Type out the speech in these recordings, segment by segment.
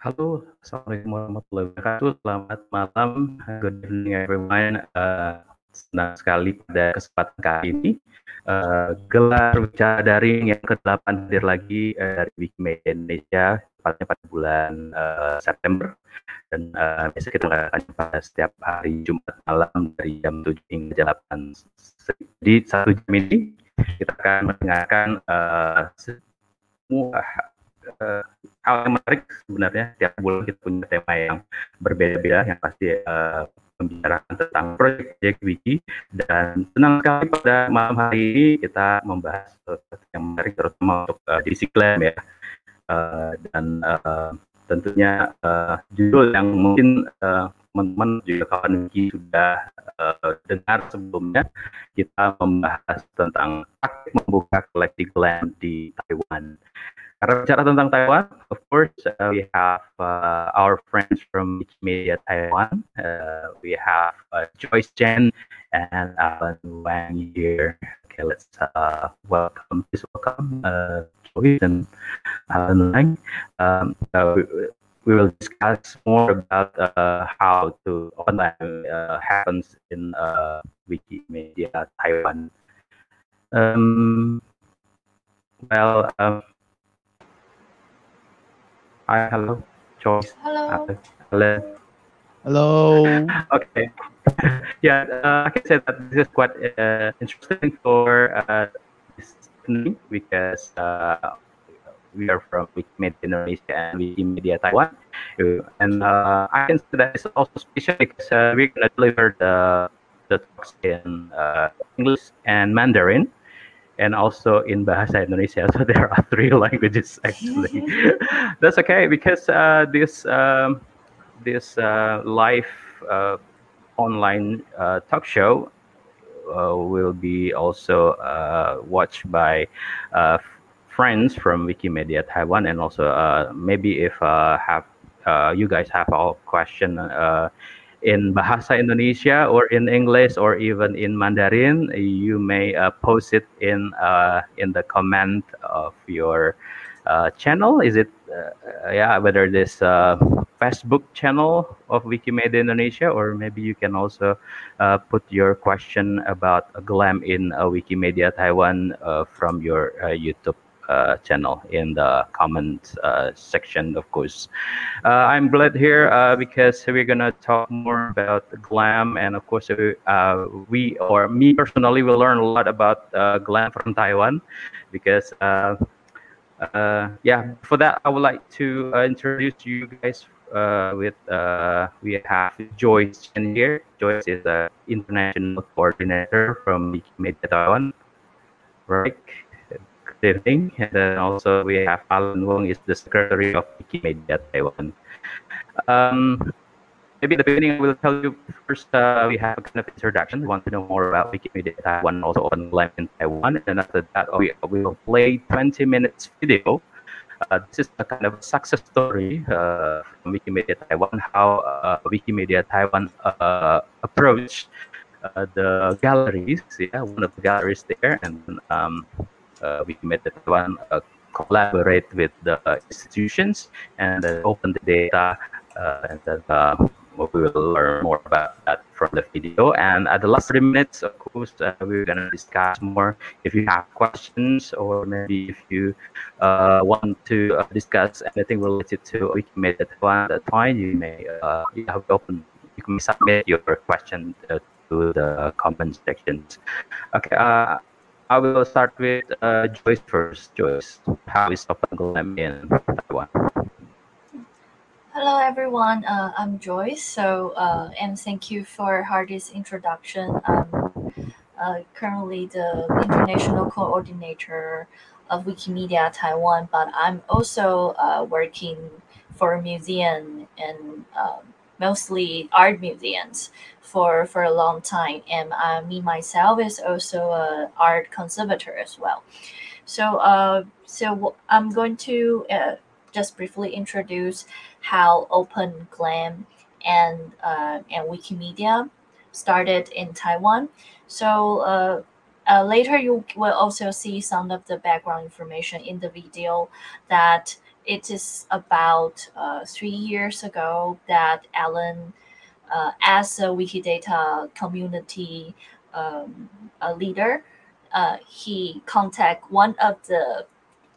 Halo, Assalamualaikum warahmatullahi wabarakatuh. Selamat malam, good evening everyone. Uh, senang sekali pada kesempatan kali ini. Uh, gelar bicara daring yang ke-8 hadir lagi uh, dari Wikimedia Indonesia, tepatnya pada bulan uh, September. Dan uh, biasa kita akan pada setiap hari Jumat malam dari jam 7 hingga jam 8. Di satu jam ini, kita akan mendengarkan uh, semua uh, hal yang menarik sebenarnya tiap bulan kita punya tema yang berbeda-beda yang pasti uh, membicarakan tentang proyek wiki dan senang sekali pada malam hari ini kita membahas sesuatu yang menarik terutama untuk uh, di Siklam ya. Uh, dan uh, tentunya uh, judul yang mungkin teman-teman uh, juga kawan wiki sudah uh, dengar sebelumnya kita membahas tentang membuka koleksi glam di Taiwan Bicara tentang Taiwan, of course, uh, we have uh, our friends from Wikimedia Taiwan. Uh, we have uh, Joyce Chen and Alan Wang here. Okay, let's uh, welcome, please welcome uh, Joyce and Alan Wang. Um, we will discuss more about how to online happens in Wikimedia Taiwan. Um, well, um, Hi, hello, Joyce. Hello. Hello. Hello. okay. yeah, uh, I can say that this is quite uh, interesting for uh, this evening because uh, we are from Wikimedia Indonesia and Wikimedia Taiwan. And uh, I can say that it's also special because uh, we're going to deliver the, the talks in uh, English and Mandarin and also in Bahasa Indonesia. So there are three languages actually. That's okay because uh, this um, this uh, live uh, online uh, talk show uh, will be also uh, watched by friends from Wikimedia Taiwan, and also maybe if have you guys have all question in Bahasa Indonesia or in English or even in Mandarin, you may uh, post it in uh, in the comment of your uh, channel. Is it uh, yeah whether this uh, Facebook channel of Wikimedia Indonesia or maybe you can also uh, put your question about glam in Wikimedia Taiwan from your YouTube uh, channel in the comment uh, section, of course. Uh, I'm glad here uh, because we're gonna talk more about glam, and of course, uh, we or me personally will learn a lot about uh, glam from Taiwan, because yeah, for that I would like to introduce you guys. with we have Joyce in here. Joyce is an international coordinator from Wikimedia Taiwan. Right evening. And then also we have Alan Wong is the Secretary of Wikimedia Taiwan. Um, maybe the beginning I will tell you first uh, we have a kind of introduction. We want to know more about Wikimedia Taiwan, also Open Live in Taiwan. And after that, we, we will play 20 minutes video. Uh, this is a kind of success story uh, from Wikimedia Taiwan, how uh, Wikimedia Taiwan uh, approached uh, the galleries, yeah, one of the galleries there, and um, we made the one uh, collaborate with the institutions and open the data uh, and then we will learn more about that from the video. And at the last three minutes, of course, uh, we're going to discuss more. If you have questions or maybe if you uh, want to uh, discuss anything related to Wikimedia at that point, you may you have open. You can submit your question to the comment section. Okay. I will start with uh, Joyce first. Joyce, how is Glam in Taiwan? Hello, everyone. Uh, I'm Joyce. So, uh, and thank you for Hardy's introduction. I'm uh, currently the international coordinator of Wikimedia Taiwan, but I'm also uh, working for a museum and um, mostly art museums for for a long time. And uh, me myself is also a art conservator as well. So uh, so i'm going to uh, just briefly introduce how open glam and uh, and wikimedia started in taiwan. So uh, uh, later you will also see some of the background information in the video that it is about three years ago that Alan, uh, as a Wikidata community um, a leader, uh, he contact one of the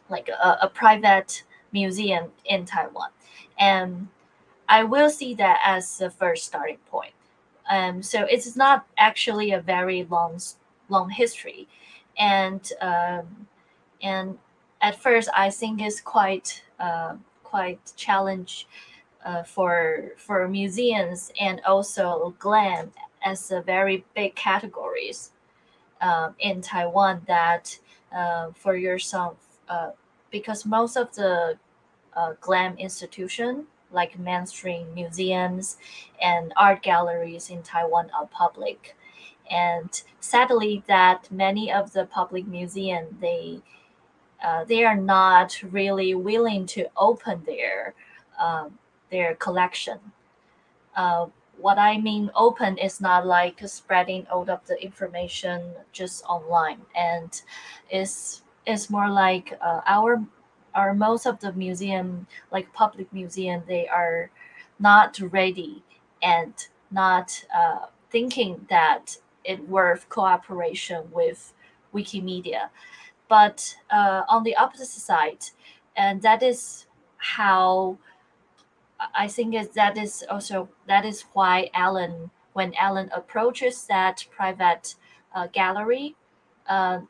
like a, a private museum in Taiwan, and I will see that as the first starting point. Um, so it's not actually a very long long history, and um, and at first I think it's quite uh, quite challenge uh, for for museums and also GLAM as a very big categories um, in Taiwan that uh, for yourself uh, because most of the uh, GLAM institution like mainstream museums and art galleries in Taiwan are public. And sadly that many of the public museum they uh, they are not really willing to open their um, their collection. Uh, what I mean open is not like spreading all of the information just online, and is is more like uh, our our most of the museum like public museum they are not ready and not uh, thinking that it worth cooperation with Wikimedia. But uh, on the opposite side, and that is how I think that is also that is why Alan, when Alan approaches that private uh, gallery, uh,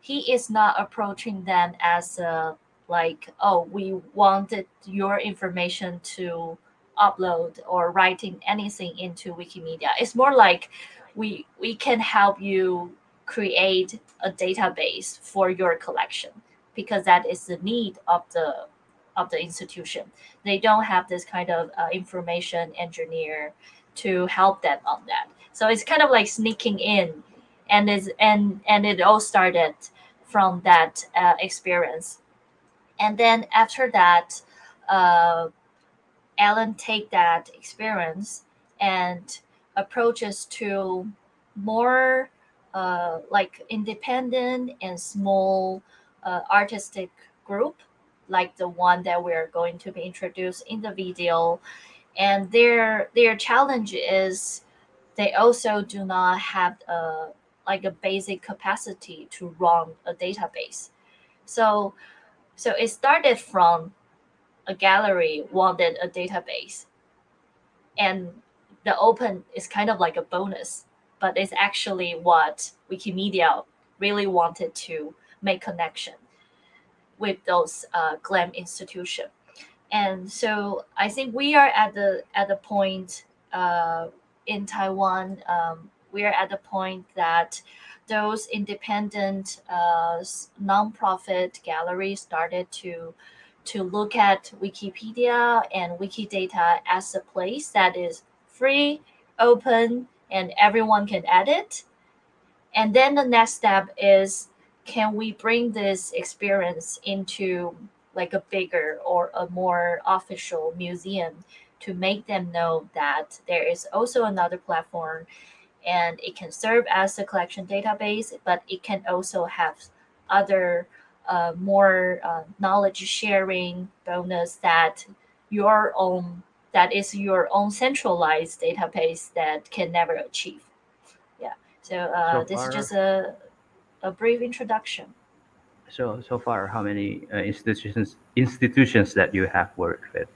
he is not approaching them as a like oh we wanted your information to upload or writing anything into wikimedia. It's more like we we can help you create a database for your collection because that is the need of the of the institution. They don't have this kind of uh, information engineer to help them on that. So it's kind of like sneaking in and is and and it all started from that uh, experience. And then after that uh, alan take that experience and approaches to more uh, like independent and small uh, artistic group like the one that we're going to be introduced in the video. And their their challenge is they also do not have a like a basic capacity to run a database. So so it started from a gallery wanted a database. And the open is kind of like a bonus, but it's actually what Wikimedia really wanted to make connection with those uh, GLAM institution. And so I think we are at the at the point uh, in Taiwan. Um, we are at the point that those independent uh, nonprofit galleries started to to look at Wikipedia and Wikidata as a place that is free, open, and everyone can edit. And then the next step is can we bring this experience into like a bigger or a more official museum to make them know that there is also another platform and it can serve as a collection database, but it can also have other uh, more uh, knowledge sharing bonus that your own that is your own centralized database that can never achieve. Yeah. So, uh, so this far, is just a, a brief introduction. So so far, how many uh, institutions institutions that you have worked with?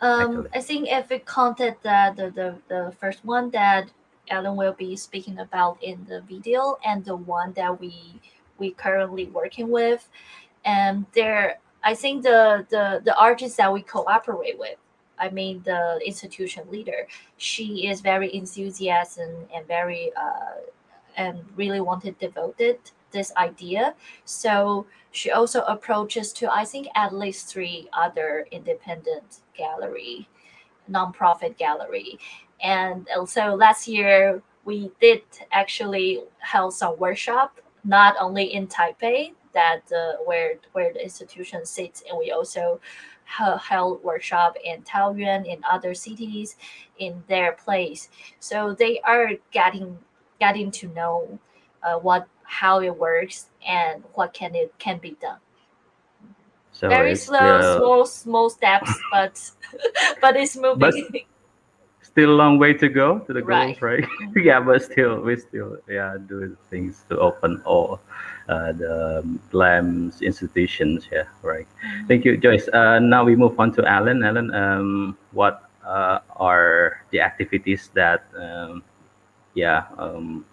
Um, I think if we counted the, the, the, the first one that Alan will be speaking about in the video and the one that we we currently working with, and there I think the the the artists that we cooperate with I mean, the institution leader, she is very enthusiastic and very uh, and really wanted devoted this idea. So she also approaches to I think at least three other independent gallery, nonprofit gallery, and also last year we did actually held some workshop not only in Taipei that uh, where where the institution sits, and we also held workshop in Taoyuan in other cities in their place. So they are getting getting to know uh, what how it works and what can it can be done. So Very slow, still, small, small steps, but but it's moving. But- still a long way to go to the Right. goals, right? yeah, but still, we still yeah do things to open all uh, the LAMS institutions. Yeah, right. Mhm. Thank you, Joyce. Uh, now we move on to Alan. Alan, um, what uh, are the activities that, um, yeah, um,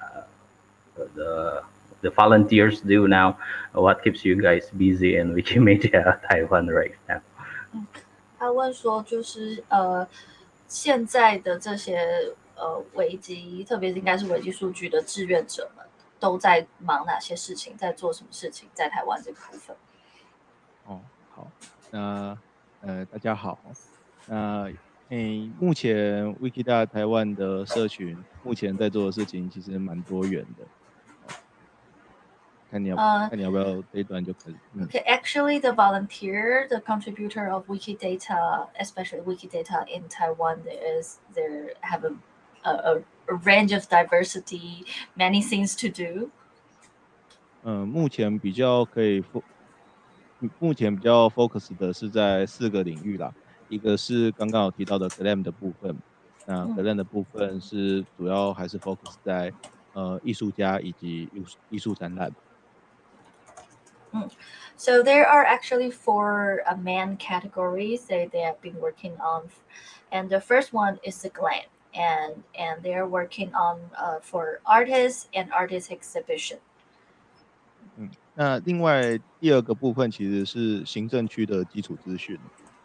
uh, the the volunteers do now. What keeps you guys busy in Wikimedia Taiwan right now? 他问说，就是呃，现在的这些呃维基，特别是应该是维基数据的志愿者们，都在忙哪些事情，在做什么事情，在台湾这个部分。哦，好，那呃，大家好，那、呃。诶，目前 Wikida 台湾的社群目前在做的事情其实蛮多元的，哦看你要、呃看你要不要这一段就可以，嗯，Okay, actually, the volunteer, the contributor of Wikidata, especially Wikidata in Taiwan, there is there have a, a, a range of diversity, many things to do. 嗯，目前比较可以 fo，目前比较 focus 的是在四个领域啦，一个是刚刚有提到的 GLAM 的部分，那嗯 GLAM 的部分是主要还是 focus 在呃艺术家以及艺术艺术展览。 So there are actually four uh, main categories that they have been working on, and the first one is the glam, and and they are working on uh, for artists and artist exhibition. 那另外第二个部分其实是行政区的基础资讯，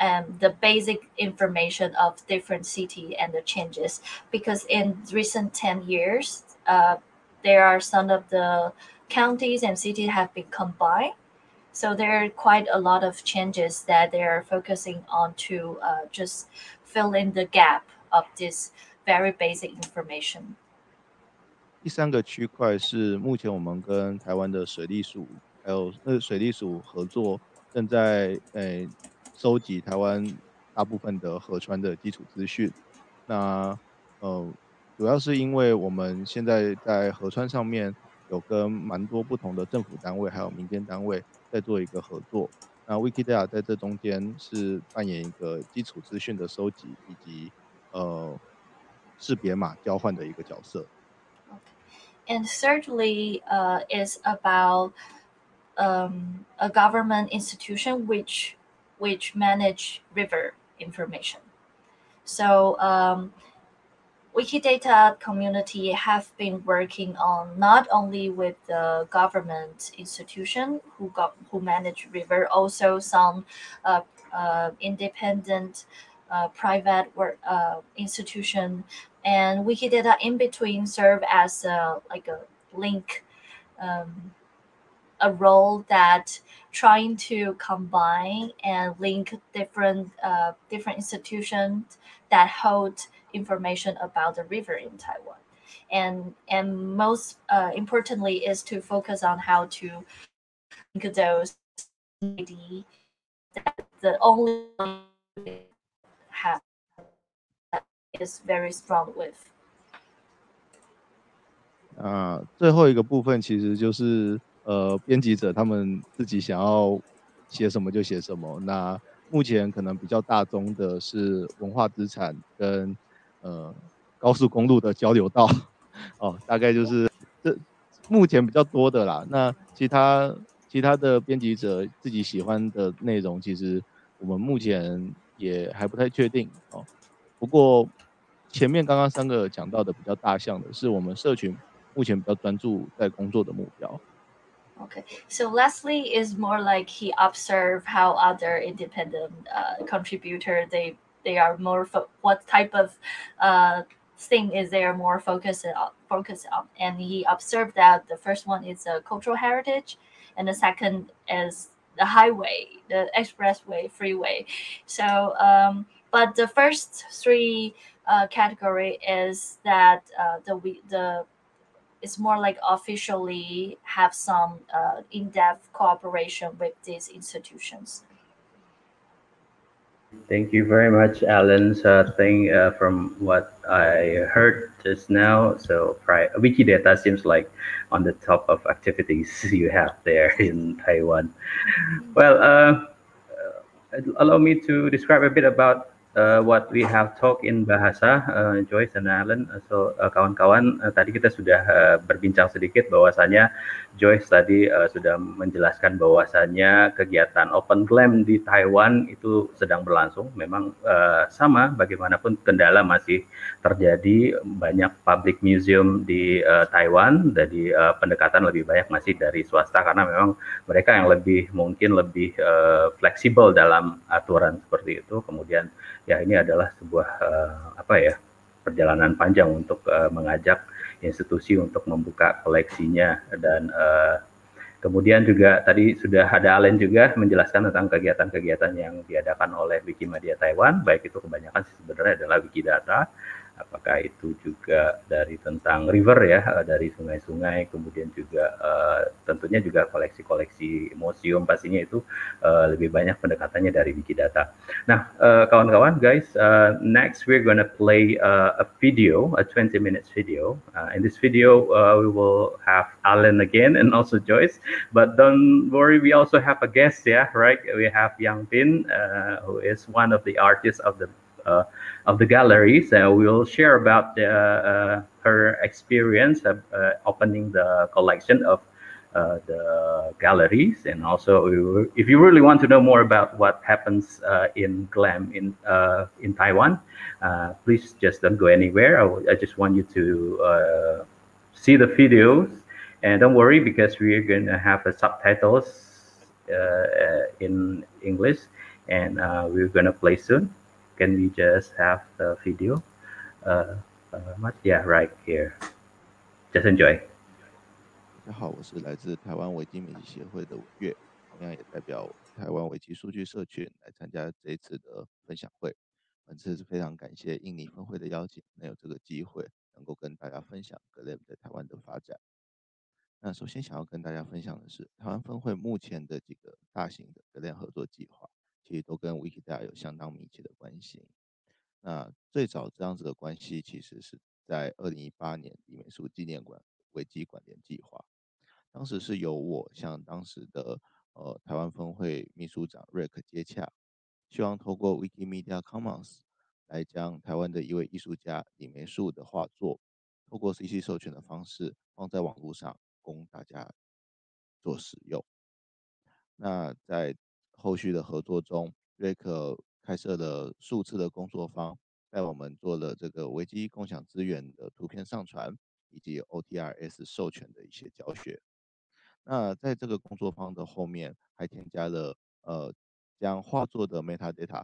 Um, the basic information of different city and the changes because in recent 10 years uh, there are some of the counties and cities have been combined so there are quite a lot of changes that they are focusing on to uh, just fill in the gap of this very basic information. 第三个区块是目前我们跟台湾的水利署还有呃水利署合作，正在呃 收集台湾大部分的河川的基础资讯。那呃主要是因为我们现在在河川上面有跟蛮多不同的政府单位还有民间单位在做一个合作。那 Wikidata 在这中间是扮演一个基础资讯的收集以及呃识别码交换的一个角色。And thirdly, uh, is about um, a government institution which which manage river information. So um, Wikidata community have been working on not only with the government institution who got who manage river, also some uh, uh, independent uh, private work uh, institution and Wikidata in between serve as a like a link, um, a role that trying to combine and link different uh, different institutions that hold information about the river in Taiwan, and and most uh, importantly is to focus on how to link those ID that the only have is very strong with. 啊，最后一个部分其实就是 呃，编辑者他们自己想要写什么就写什么。那目前可能比较大宗的是文化资产跟呃高速公路的交流道，哦，大概就是这目前比较多的啦。那其他其他的编辑者自己喜欢的内容，其实我们目前也还不太确定哦。不过前面刚刚三个讲到的比较大项的是我们社群目前比较专注在工作的目标。Okay, so Leslie is more like he observe how other independent uh, contributor they they are more fo- what type of uh, thing is they are more focused on focused on, and he observed that the first one is a cultural heritage, and the second is the highway, the expressway, freeway. So, um, but the first three uh, category is that uh, the the it's more like officially have some uh, in-depth cooperation with these institutions. Thank you very much, Alan. So I think uh, from what I heard just now, so Wikidata seems like on the top of activities you have there in Taiwan. Well, uh, allow me to describe a bit about uh, what we have talked in bahasa uh, Joyce dan Alan. Uh, so uh, kawan-kawan uh, tadi kita sudah uh, berbincang sedikit bahwasanya Joyce tadi uh, sudah menjelaskan bahwasanya kegiatan Open Glam di Taiwan itu sedang berlangsung. Memang uh, sama bagaimanapun kendala masih terjadi. Banyak public museum di uh, Taiwan jadi uh, pendekatan lebih banyak masih dari swasta karena memang mereka yang lebih mungkin lebih uh, fleksibel dalam aturan seperti itu. Kemudian ya ini adalah sebuah uh, apa ya perjalanan panjang untuk uh, mengajak institusi untuk membuka koleksinya dan uh, kemudian juga tadi sudah ada Allen juga menjelaskan tentang kegiatan-kegiatan yang diadakan oleh Wikimedia Taiwan baik itu kebanyakan sebenarnya adalah Wikidata apakah itu juga dari tentang river ya eh, dari sungai-sungai kemudian juga uh, tentunya juga koleksi-koleksi museum pastinya itu uh, lebih banyak pendekatannya dari Wikidata. Nah kawan-kawan uh, guys uh, next we're gonna play uh, a video a 20 minutes video uh, in this video uh, we will have Alan again and also Joyce but don't worry we also have a guest yeah right we have Yang Bin uh, who is one of the artists of the uh, of the gallery. So we will share about the, uh, her experience of uh, opening the collection of uh, the galleries. And also if you really want to know more about what happens uh, in glam in uh, in taiwan please just don't go anywhere. I, just want you to see the videos. And don't worry because we're going to have subtitles in english. And we're going to play soon can we just have the video? Uh, uh, yeah, right here. Just enjoy. 大家好，我是来自台湾维基媒体协会的五月，同样也代表台湾维基数据社群来参加这一次的分享会。本次是非常感谢印尼分会的邀请，能有这个机会能够跟大家分享 GLAM 在台湾的发展。那首先想要跟大家分享的是，台湾分会目前的几个大型的 GLAM 合作计划。其实都跟 Wikidata 有相当密切的关系。那最早这样子的关系，其实是在二零一八年李美术纪念馆危机管联计划，当时是由我向当时的呃台湾分会秘书长 Rick 接洽，希望透过 Wikimedia Commons 来将台湾的一位艺术家李梅树的画作，透过 CC 授权的方式放在网络上供大家做使用。那在后续的合作中，瑞克开设了数次的工作坊，带我们做了这个维基共享资源的图片上传以及 OTRS 授权的一些教学。那在这个工作坊的后面，还添加了呃将画作的 metadata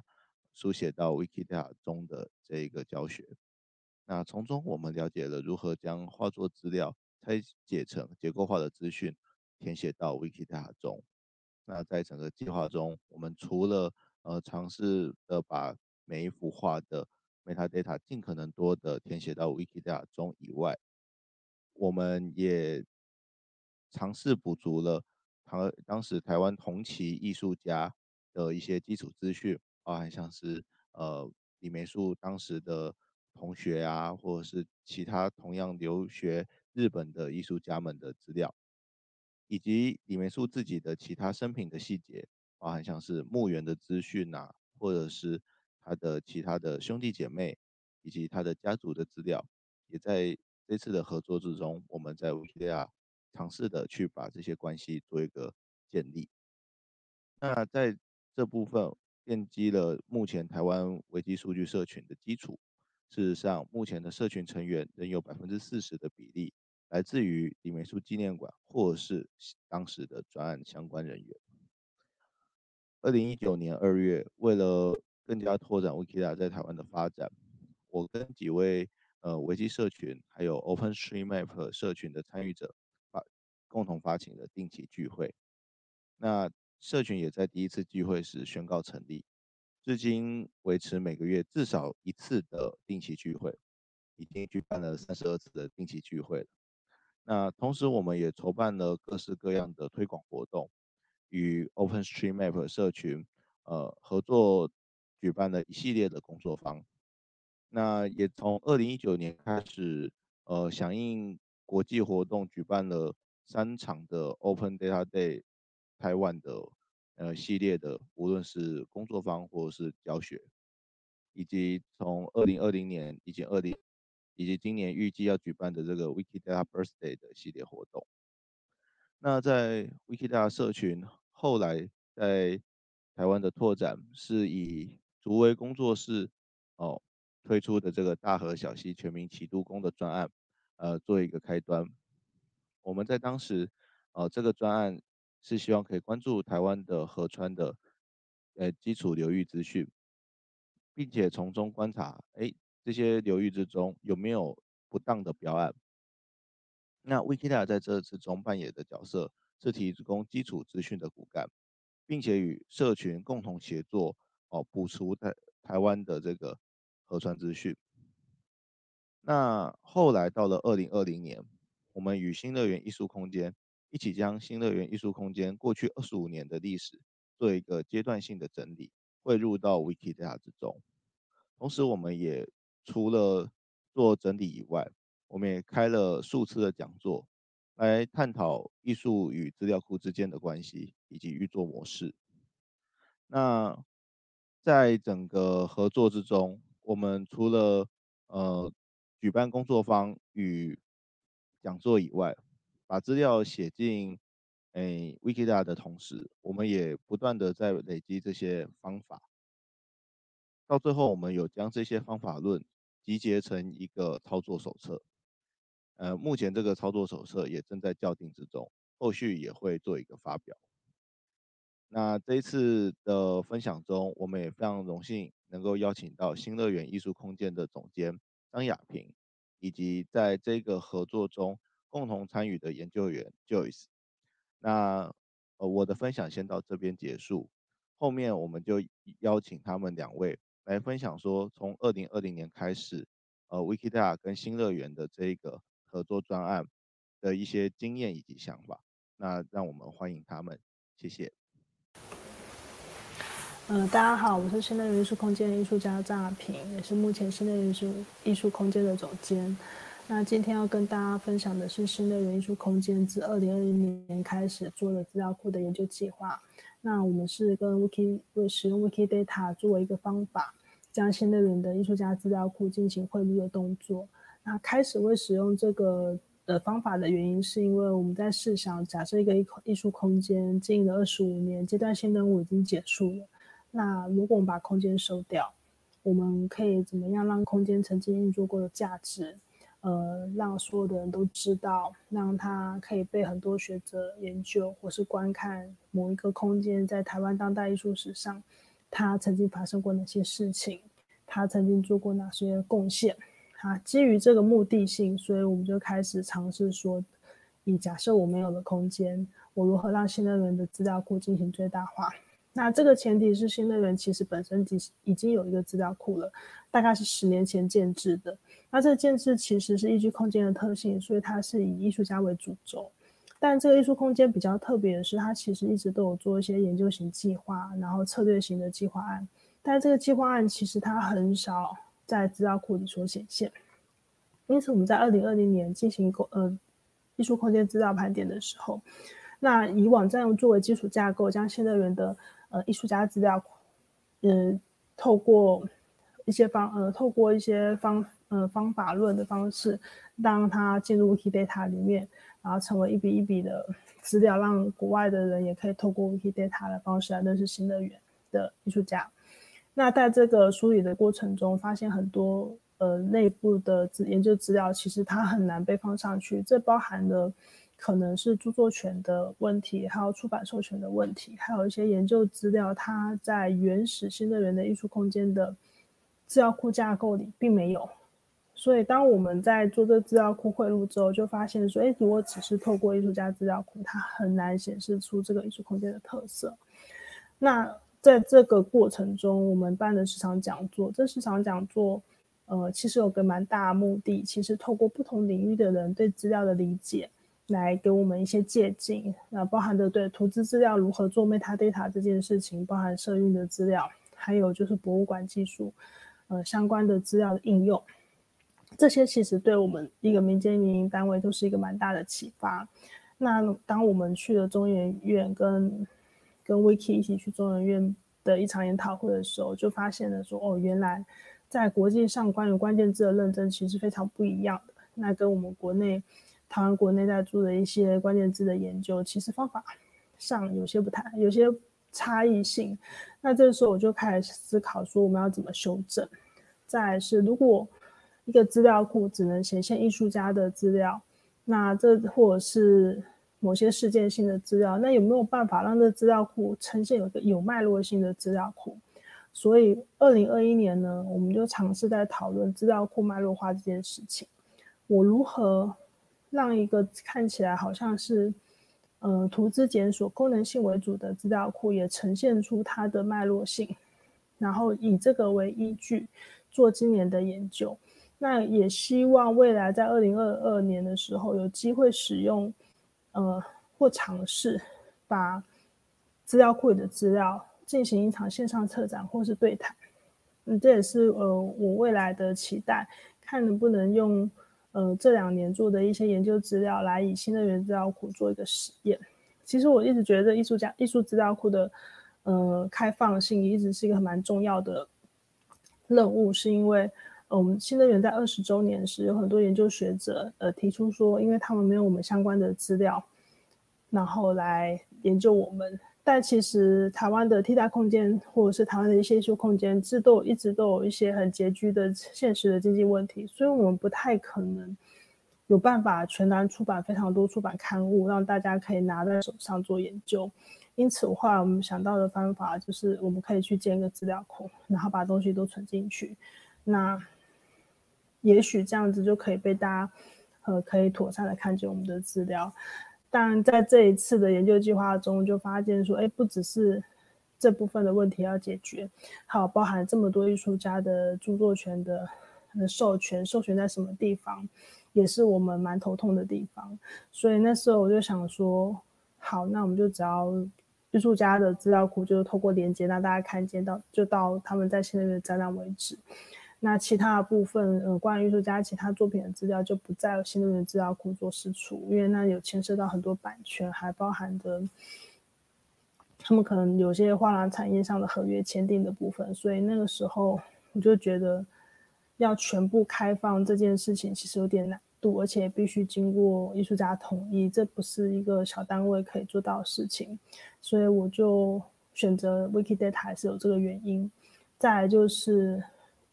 书写到 Wikidata 中的这一个教学。那从中我们了解了如何将画作资料拆解成结构化的资讯，填写到 Wikidata 中。那在整个计划中，我们除了呃尝试的把每一幅画的 metadata 尽可能多的填写到 Wikidata 中以外，我们也尝试补足了当当时台湾同期艺术家的一些基础资讯，包含像是呃李梅树当时的同学啊，或者是其他同样留学日本的艺术家们的资料。以及李梅树自己的其他生平的细节，包含像是墓园的资讯啊，或者是他的其他的兄弟姐妹，以及他的家族的资料，也在这次的合作之中，我们在维基亚尝试的去把这些关系做一个建立。那在这部分奠基了目前台湾维基数据社群的基础。事实上，目前的社群成员仍有百分之四十的比例。来自于李梅树纪念馆，或是当时的专案相关人员。二零一九年二月，为了更加拓展 Wikidata 在台湾的发展，我跟几位呃维基社群，还有 OpenStreetMap 社群的参与者发共同发起了定期聚会。那社群也在第一次聚会时宣告成立，至今维持每个月至少一次的定期聚会，已经举办了三十二次的定期聚会了。那同时，我们也筹办了各式各样的推广活动，与 OpenStreetMap 社群呃合作举办了一系列的工作坊。那也从二零一九年开始，呃，响应国际活动，举办了三场的 Open Data Day 台湾的呃系列的，无论是工作坊或者是教学，以及从二零二零年以及二零以及今年预计要举办的这个 Wikidata Birthday 的系列活动。那在 Wikidata 社群后来在台湾的拓展，是以竹围工作室哦。推出的这个大河小溪全民齐督工的专案，呃，做一个开端。我们在当时，呃，这个专案是希望可以关注台湾的河川的，呃，基础流域资讯，并且从中观察，哎，这些流域之中有没有不当的标案。那 Wikipedia 在这之中扮演的角色是提供基础资讯的骨干，并且与社群共同协作，哦，补除台台湾的这个。核酸资讯。那后来到了二零二零年，我们与新乐园艺术空间一起将新乐园艺术空间过去二十五年的历史做一个阶段性的整理，汇入到 Wikidata 之中。同时，我们也除了做整理以外，我们也开了数次的讲座，来探讨艺术与资料库之间的关系以及运作模式。那在整个合作之中，我们除了呃举办工作坊与讲座以外，把资料写进诶 Wikidata 的同时，我们也不断的在累积这些方法。到最后，我们有将这些方法论集结成一个操作手册。呃，目前这个操作手册也正在校订之中，后续也会做一个发表。那这一次的分享中，我们也非常荣幸能够邀请到新乐园艺术空间的总监张雅萍，以及在这个合作中共同参与的研究员 Joyce。那呃，我的分享先到这边结束，后面我们就邀请他们两位来分享说，从二零二零年开始，呃，Wikidata 跟新乐园的这个合作专案的一些经验以及想法。那让我们欢迎他们，谢谢。呃，大家好，我是新乐园艺术空间的艺术家张亚平，也是目前新乐园艺术艺术空间的总监。那今天要跟大家分享的是新乐园艺术空间自二零二零年开始做的资料库的研究计划。那我们是跟 Wiki 为使用 Wikidata 作为一个方法，将新乐园的艺术家资料库进行汇入的动作。那开始会使用这个的方法的原因，是因为我们在试想，假设一个艺艺术空间经营了二十五年，阶段性任务已经结束了。那如果我们把空间收掉，我们可以怎么样让空间曾经运作过的价值，呃，让所有的人都知道，让它可以被很多学者研究，或是观看某一个空间在台湾当代艺术史上，它曾经发生过哪些事情，它曾经做过哪些贡献啊？基于这个目的性，所以我们就开始尝试说，以假设我没有了空间，我如何让新乐园的资料库进行最大化？那这个前提是新乐园其实本身已已经有一个资料库了，大概是十年前建制的。那这个建制其实是依据空间的特性，所以它是以艺术家为主轴。但这个艺术空间比较特别的是，它其实一直都有做一些研究型计划，然后策略型的计划案。但这个计划案其实它很少在资料库里所显现。因此我们在二零二零年进行呃艺术空间资料盘点的时候，那以网站作为基础架构，将新乐园的呃，艺术家资料库，嗯，透过一些方呃，透过一些方呃方法论的方式，让它进入 Wikidata 里面，然后成为一笔一笔的资料，让国外的人也可以透过 Wikidata 的方式来认识新乐园的艺术家。那在这个梳理的过程中，发现很多呃内部的资研究资料，其实它很难被放上去，这包含了。可能是著作权的问题，还有出版授权的问题，还有一些研究资料，它在原始新乐园的艺术空间的资料库架构里并没有，所以当我们在做这资料库汇入之后，就发现说，哎，如果只是透过艺术家资料库，它很难显示出这个艺术空间的特色。那在这个过程中，我们办的市场讲座，这市场讲座，呃，其实有个蛮大的目的，其实透过不同领域的人对资料的理解，来给我们一些借鉴，那包含的对图资资料如何做 metadata 这件事情，包含社运的资料，还有就是博物馆技术，呃，相关的资料的应用，这些其实对我们一个民间民营单位都是一个蛮大的启发。那当我们去了中研院跟跟 Wiki 一起去中研院的一场研讨会的时候，就发现了说，哦，原来在国际上关于关键字的认证其实非常不一样的。那跟我们国内台湾国内在做的一些关键字的研究，其实方法上有些不太有些差异性。那这个时候我就开始思考说，我们要怎么修正？再是，如果一个资料库只能显现艺术家的资料，那这或者是。某些事件性的资料，那有没有办法让这资料库呈现有个有脉络性的资料库？所以，二零二一年呢，我们就尝试在讨论资料库脉络化这件事情。我如何让一个看起来好像是呃图资检索功能性为主的资料库，也呈现出它的脉络性，然后以这个为依据做今年的研究。那也希望未来在二零二二年的时候有机会使用。呃，或尝试把资料库里的资料进行一场线上策展或是对谈，嗯，这也是呃我未来的期待，看能不能用呃这两年做的一些研究资料来以新能源资料库做一个实验。其实我一直觉得艺术家艺术资料库的呃开放性一直是一个蛮重要的任务，是因为。我们新能源在二十周年时，有很多研究学者呃提出说，因为他们没有我们相关的资料，然后来研究我们。但其实台湾的替代空间，或者是台湾的一些艺术空间，制度一直都有一些很拮据的现实的经济问题，所以我们不太可能有办法全然出版非常多出版刊物，让大家可以拿在手上做研究。因此，后来我们想到的方法就是，我们可以去建一个资料库，然后把东西都存进去。那也许这样子就可以被大家，呃，可以妥善的看见我们的资料。但在这一次的研究计划中，就发现说，哎，不只是这部分的问题要解决，还有包含这么多艺术家的著作权的授权，授权在什么地方，也是我们蛮头痛的地方。所以那时候我就想说，好，那我们就只要艺术家的资料库，就是透过连接让大家看见到，就到他们在现在的展览为止。那其他的部分，呃，关于艺术家其他作品的资料就不在新乐园资料库做释出，因为那有牵涉到很多版权，还包含着他们可能有些画廊产业上的合约签订的部分，所以那个时候我就觉得要全部开放这件事情其实有点难度，而且必须经过艺术家同意，这不是一个小单位可以做到的事情，所以我就选择 Wikidata 还是有这个原因。再来就是。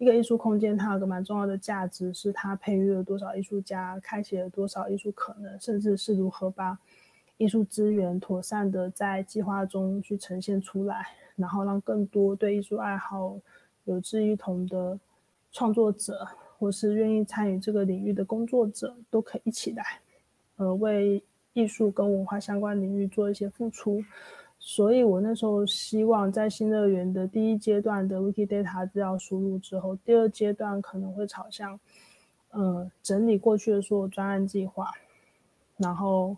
一个艺术空间，它有个蛮重要的价值，是它培育了多少艺术家，开启了多少艺术可能，甚至是如何把艺术资源妥善的在计划中去呈现出来，然后让更多对艺术爱好有志一同的创作者，或是愿意参与这个领域的工作者，都可以一起来，呃，为艺术跟文化相关领域做一些付出。所以我那时候希望在新乐园的第一阶段的 Wikidata 资料输入之后，第二阶段可能会朝向，呃，整理过去的所有专案计划，然后，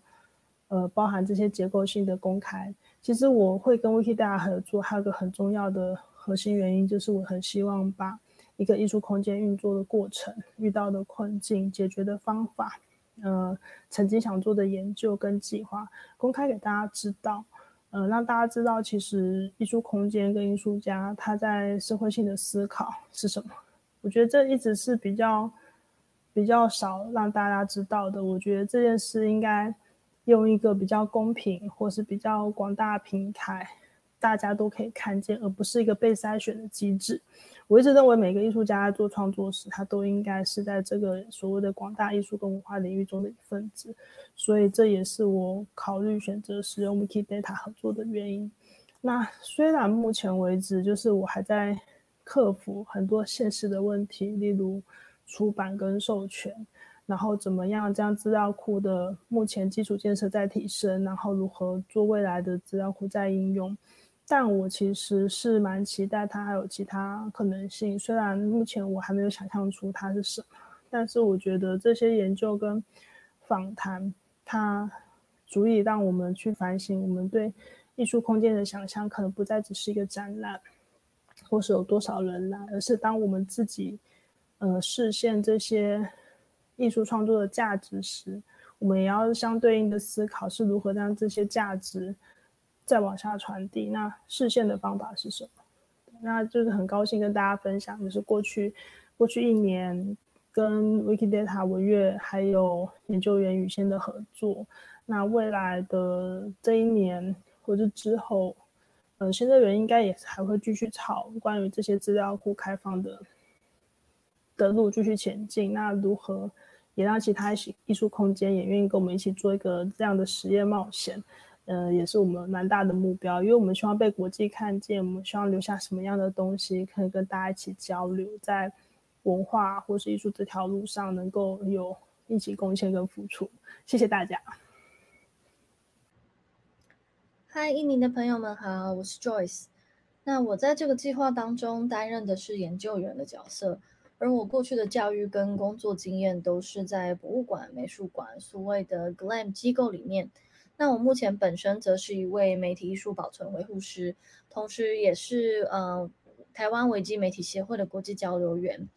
呃，包含这些结构性的公开。其实我会跟 Wikidata 合作，还有个很重要的核心原因，就是我很希望把一个艺术空间运作的过程、遇到的困境、解决的方法，呃，曾经想做的研究跟计划，公开给大家知道。嗯，让大家知道，其实艺术空间跟艺术家他在社会性的思考是什么。我觉得这一直是比较比较少让大家知道的。我觉得这件事应该用一个比较公平或是比较广大平台，大家都可以看见，而不是一个被筛选的机制。我一直认为，每个艺术家在做创作时，他都应该是在这个所谓的广大艺术跟文化领域中的一份子，所以这也是我考虑选择使用 Wikidata 合作的原因。那虽然目前为止，就是我还在克服很多现实的问题，例如出版跟授权，然后怎么样将资料库的目前基础建设在提升，然后如何做未来的资料库在应用。但我其实是蛮期待它还有其他可能性，虽然目前我还没有想象出它是什么，但是我觉得这些研究跟访谈，它足以让我们去反省我们对艺术空间的想象，可能不再只是一个展览，或是有多少人来，而是当我们自己呃实现这些艺术创作的价值时，我们也要相对应的思考是如何让这些价值。再往下传递，那视线的方法是什么？那就是很高兴跟大家分享，就是过去过去一年跟 Wikidata 文月还有研究员宇先的合作。那未来的这一年或者之后，呃，新乐园应该也还会继续朝关于这些资料库开放的的路继续前进。那如何也让其他艺术空间也愿意跟我们一起做一个这样的实验冒险？呃，也是我们蛮大的目标，因为我们希望被国际看见，我们希望留下什么样的东西，可以跟大家一起交流，在文化或是艺术这条路上能够有一起贡献跟付出。谢谢大家。嗨，印尼的朋友们好，我是 Joyce。那我在这个计划当中担任的是研究员的角色，而我过去的教育跟工作经验都是在博物馆、美术馆，所谓的 GLAM 机构里面。那我目前本身则是一位媒体艺术保存维护师，同时也是呃台湾维基媒体协会的国际交流员。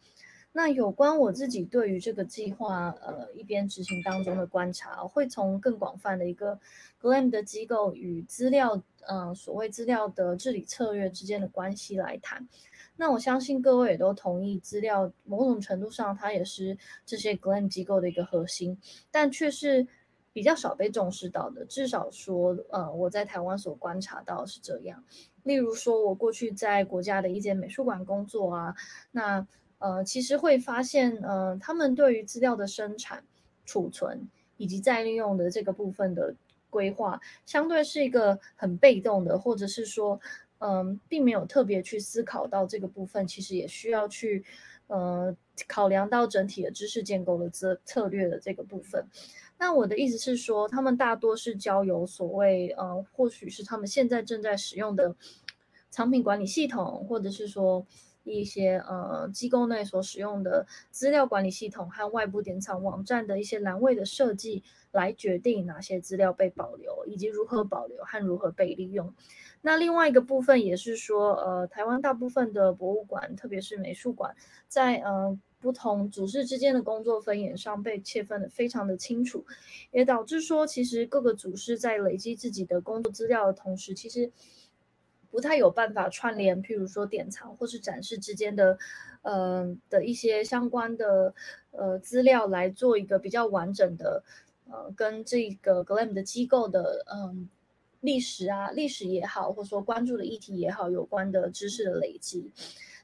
那有关我自己对于这个计划呃一边执行当中的观察，会从更广泛的一个 GLAM 的机构与资料呃所谓资料的治理策略之间的关系来谈。那我相信各位也都同意，资料某种程度上它也是这些 GLAM 机构的一个核心，但却是。比较少被重视到的，至少说，呃，我在台湾所观察到是这样。例如说，我过去在国家的一间美术馆工作啊，那呃，其实会发现，呃，他们对于资料的生产、储存以及再利用的这个部分的规划，相对是一个很被动的，或者是说，嗯，并没有特别去思考到这个部分，其实也需要去，呃，考量到整体的知识建构的策策略的这个部分。那我的意思是说，他们大多是交由所谓，呃，或许是他们现在正在使用的藏品管理系统，或者是说一些呃机构内所使用的资料管理系统和外部典藏网站的一些栏位的设计，来决定哪些资料被保留，以及如何保留和如何被利用。那另外一个部分也是说，呃，台湾大部分的博物馆，特别是美术馆，在呃。不同组织之间的工作分野上被切分的非常的清楚，也导致说，其实各个组织在累积自己的工作资料的同时，其实不太有办法串联，譬如说典藏或是展示之间的，呃的一些相关的呃资料来做一个比较完整的，呃跟这个 GLAM 的机构的嗯历史啊历史也好，或者说关注的议题也好有关的知识的累积。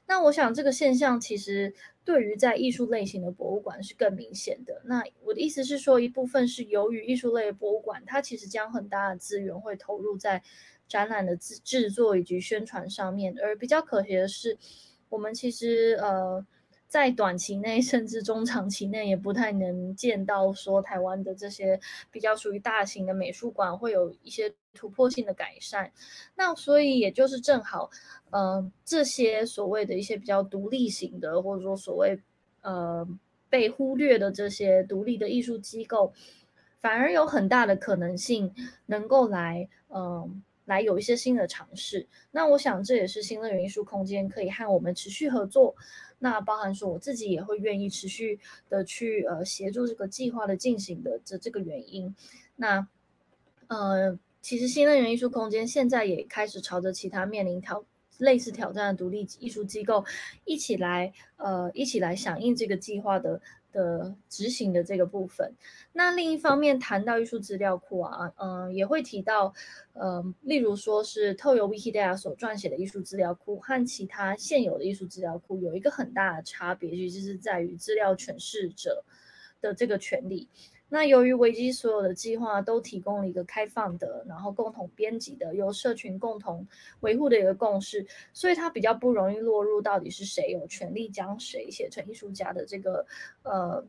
那我想这个现象其实对于在艺术类型的博物馆是更明显的。那我的意思是说，一部分是由于艺术类博物馆，它其实将很大的资源会投入在展览的制制作以及宣传上面，而比较可惜的是，我们其实呃。在短期内，甚至中长期内，也不太能见到说台湾的这些比较属于大型的美术馆会有一些突破性的改善。那所以也就是正好，嗯，这些所谓的一些比较独立型的，或者说所谓呃被忽略的这些独立的艺术机构，反而有很大的可能性能够来，嗯。来有一些新的尝试，那我想这也是新乐园艺术空间可以和我们持续合作，那包含说我自己也会愿意持续的去呃协助这个计划的进行的这这个原因。那呃，其实新能源艺术空间现在也开始朝着其他面临挑类似挑战的独立艺术机构一起来呃一起来响应这个计划的。的执行的这个部分，那另一方面谈到艺术资料库啊，嗯，也会提到，嗯，例如说是透由 Wikidata 所撰写的艺术资料库和其他现有的艺术资料库有一个很大的差别，其实是在于资料诠释者的这个权利。那由于维基所有的计划都提供了一个开放的，然后共同编辑的，由社群共同维护的一个共识，所以它比较不容易落入到底是谁有权利将谁写成艺术家的这个呃。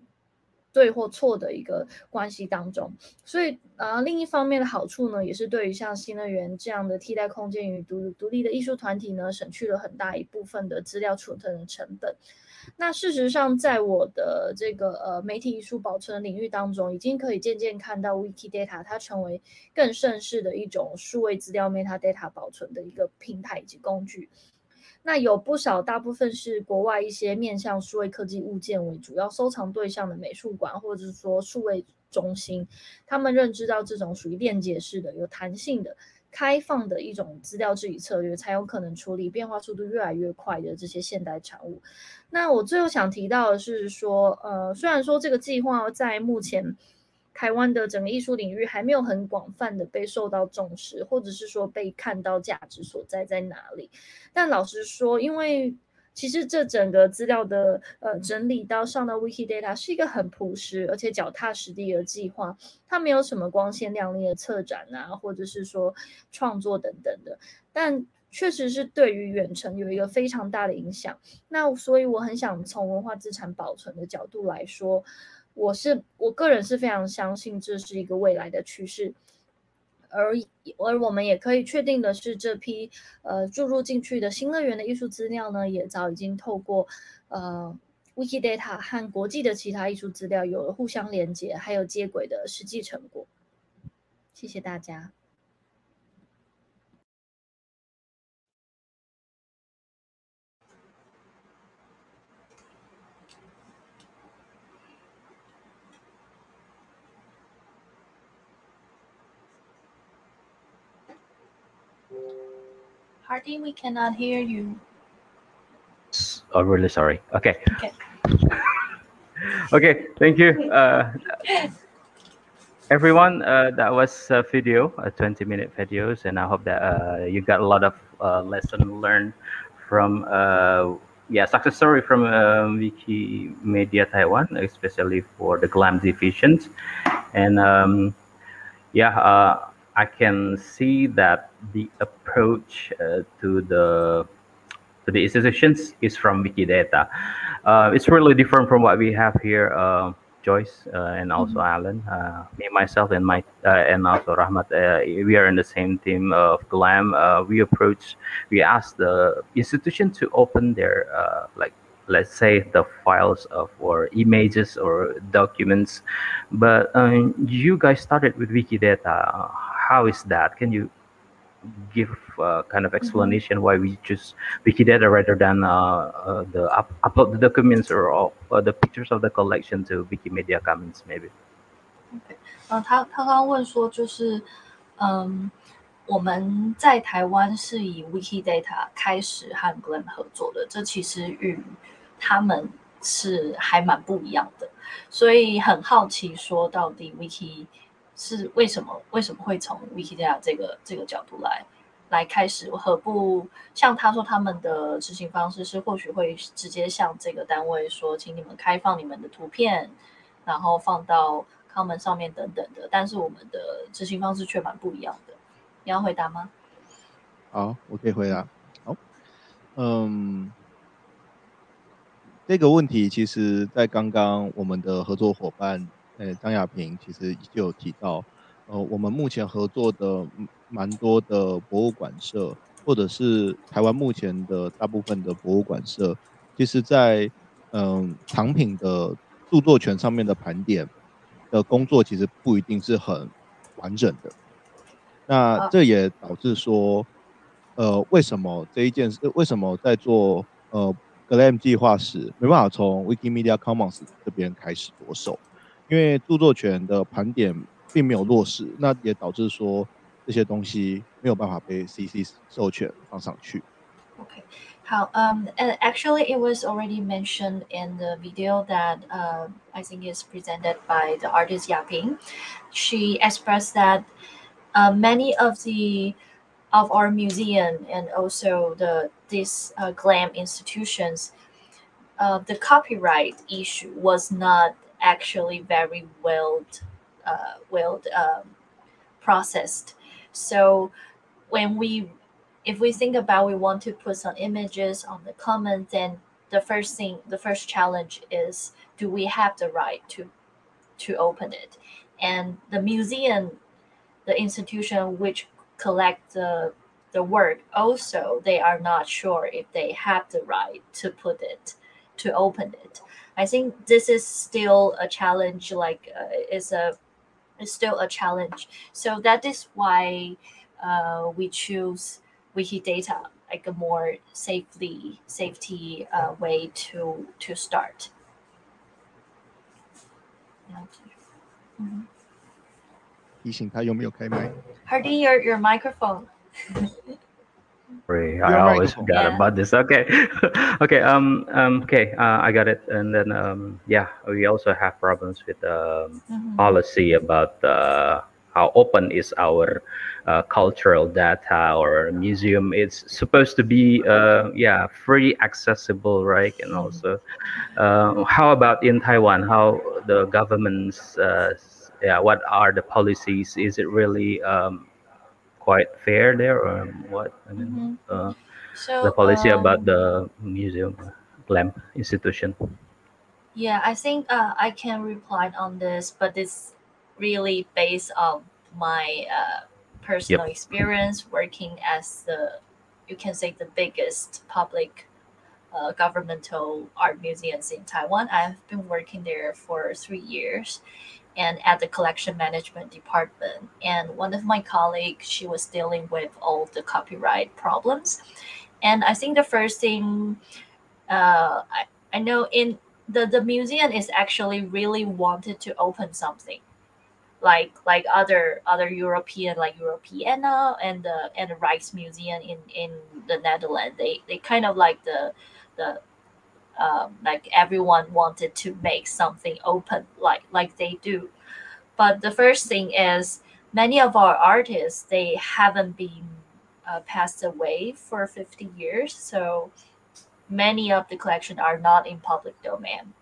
对或错的一个关系当中，所以呃，另一方面的好处呢，也是对于像新乐园这样的替代空间与独独立的艺术团体呢，省去了很大一部分的资料储存的成本。那事实上，在我的这个呃媒体艺术保存领域当中，已经可以渐渐看到 Wikidata 它成为更盛世的一种数位资料 metadata 保存的一个平台以及工具。那有不少，大部分是国外一些面向数位科技物件为主要收藏对象的美术馆，或者是说数位中心，他们认知到这种属于链接式的、有弹性的、开放的一种资料治理策略，才有可能处理变化速度越来越快的这些现代产物。那我最后想提到的是说，呃，虽然说这个计划在目前。台湾的整个艺术领域还没有很广泛的被受到重视，或者是说被看到价值所在在哪里。但老实说，因为其实这整个资料的呃整理到上到 Wikidata 是一个很朴实而且脚踏实地的计划，它没有什么光鲜亮丽的策展啊，或者是说创作等等的。但确实是对于远程有一个非常大的影响。那所以我很想从文化资产保存的角度来说。我是我个人是非常相信这是一个未来的趋势，而而我们也可以确定的是，这批呃注入进去的新乐园的艺术资料呢，也早已经透过呃 Wikidata 和国际的其他艺术资料有了互相连接还有接轨的实际成果。谢谢大家。Hardy, we cannot hear you. Oh, really sorry. Okay. Okay. okay, thank you. Uh, everyone, uh, that was a video, a 20 minute videos, and I hope that uh, you got a lot of uh, lesson learned from, uh, yeah, success story from uh, Wikimedia Taiwan, especially for the GLAM divisions. And um, yeah, uh, I can see that the approach uh, to the to the institutions is from Wikidata. Uh, it's really different from what we have here, uh, Joyce uh, and also mm-hmm. Alan, uh, me myself and my uh, and also Rahmat. we are in the same team of Glam. we approach, we ask the institution to open their like let's say the files of or images or documents but um, you guys started with wikidata how is that? Can you give uh, kind of mm-hmm. explanation why we choose Wikidata rather than uh, uh, the up upload the documents or, all, or the pictures of the collection to Wikimedia Commons maybe. Okay. Uh, he, he just, um, OK，嗯、呃，他他刚刚问说，就是嗯，我们在台湾是以 Wikidata 开始和 GLAM 合作的，这其实与他们是还蛮不一样的，所以很好奇说到底 Wiki。是为什么为什么会从 Wikidata 这个这个角度来来开始，何不像他说他们的执行方式是或许会直接向这个单位说，请你们开放你们的图片，然后放到 Common 上面等等的，但是我们的执行方式却蛮不一样的。你要回答吗？好，我可以回答。好，嗯。这个问题其实，在刚刚我们的合作伙伴，呃，张亚平其实就有提到，呃，我们目前合作的蛮多的博物馆社，或者是台湾目前的大部分的博物馆社，其实在嗯藏品的著作权上面的盘点的工作，其实不一定是很完整的。那这也导致说，呃，为什么这一件事，为什么在做呃？GLAM 计划时没办法从 Wikimedia Commons 这边开始着手，因为着作权的盘点并没有落实，那也导致说这些东西没有办法被 CC 授权放上去。Okay. How um and actually it was already mentioned in the video that uh, I think is presented by the artist Yaping. She expressed that uh, many of the of our museum and also the these uh, glam institutions, uh, the copyright issue was not actually very well uh, um, processed. So when we if we think about we want to put some images on the comment, then the first thing the first challenge is do we have the right to to open it? And the museum, the institution which collect the the work also they are not sure if they have the right to put it to open it i think this is still a challenge like uh, it's a it's still a challenge so that is why uh, we choose wikidata like a more safely safety uh, way to to start mm-hmm. 提醒他有没有开麦。Hardy, your your microphone. Sorry, I always forgot yeah. about this. Okay, okay. Um, um. Okay. Uh, I got it. And then, um, yeah, we also have problems with the um, mm-hmm. policy about uh, how open is our uh, cultural data or museum. It's supposed to be, uh, yeah, free accessible, right? And mm-hmm. also, uh, how about in Taiwan? How the government's uh, yeah, what are the policies? Is it really um, quite fair there, or what? I mean, mm-hmm. uh, so, the policy um, about the museum, GLAM institution. Yeah, I think uh, I can reply on this, but it's really based on my uh, personal yep. experience working as the, you can say, the biggest public uh, governmental art museums in Taiwan. I've been working there for three years, and at the collection management department. And one of my colleagues, she was dealing with all the copyright problems. And I think the first thing uh, I, I know in the, the museum is actually really wanted to open something like like other other European like Europeana and the and the Rijksmuseum in in the Netherlands. They they kind of like the the um, like everyone wanted to make something open like like they do. But the first thing is many of our artists they haven't been uh, passed away for 50 years so many of the collection are not in public domain.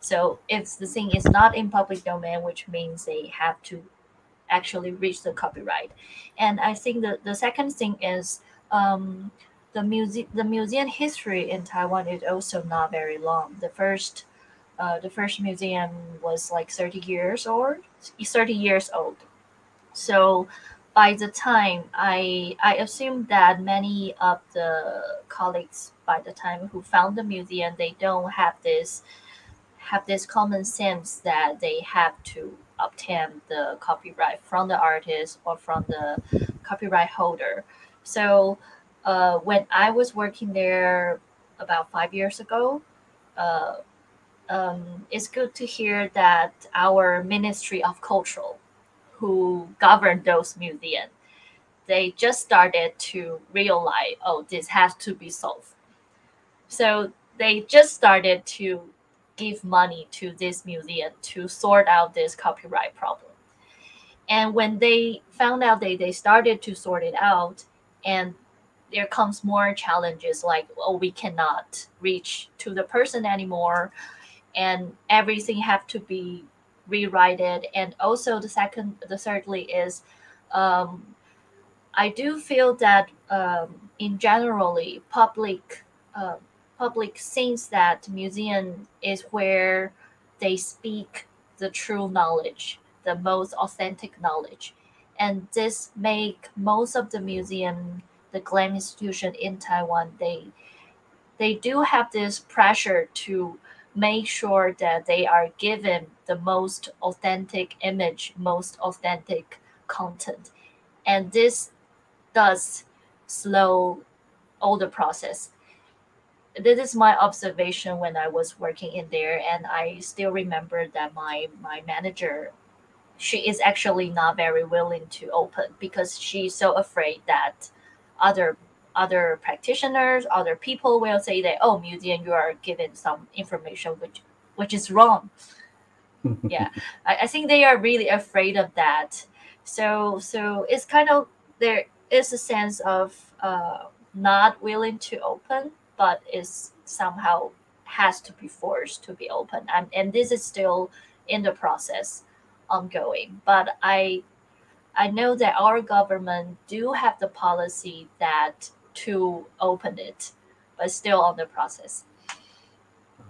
So if the thing is not in public domain which means they have to actually reach the copyright. And i think the, the second thing is um, the museum the museum history in Taiwan is also not very long. The first uh, the first museum was like 30 years old 30 years old so by the time i i assume that many of the colleagues by the time who found the museum they don't have this have this common sense that they have to obtain the copyright from the artist or from the copyright holder so uh, when I was working there about five years ago, uh, um, it's good to hear that our Ministry of Cultural, who govern those museums, they just started to realize, oh, this has to be solved. So they just started to give money to this museum to sort out this copyright problem. And when they found out they, they started to sort it out, and there comes more challenges like oh we cannot reach to the person anymore. And everything have to be rewritten and also the second the thirdly is um, i do feel that um, in generally public uh, public thinks that museum is where they speak the true knowledge the most authentic knowledge. And this make most of the museum the GLAM institution in Taiwan, they they do have this pressure to make sure that they are given the most authentic image, most authentic content. And this does slow all the process. This is my observation when I was working in there, and I still remember that my my manager, she is actually not very willing to open because she's so afraid that other other practitioners, other people will say that, oh, museum, you are given some information which which is wrong. yeah, I, I think they are really afraid of that. So so it's kind of there is a sense of uh, not willing to open, but is somehow has to be forced to be open, and and this is still in the process, ongoing. But I I know that our government do have the policy that to open it, but still on the process.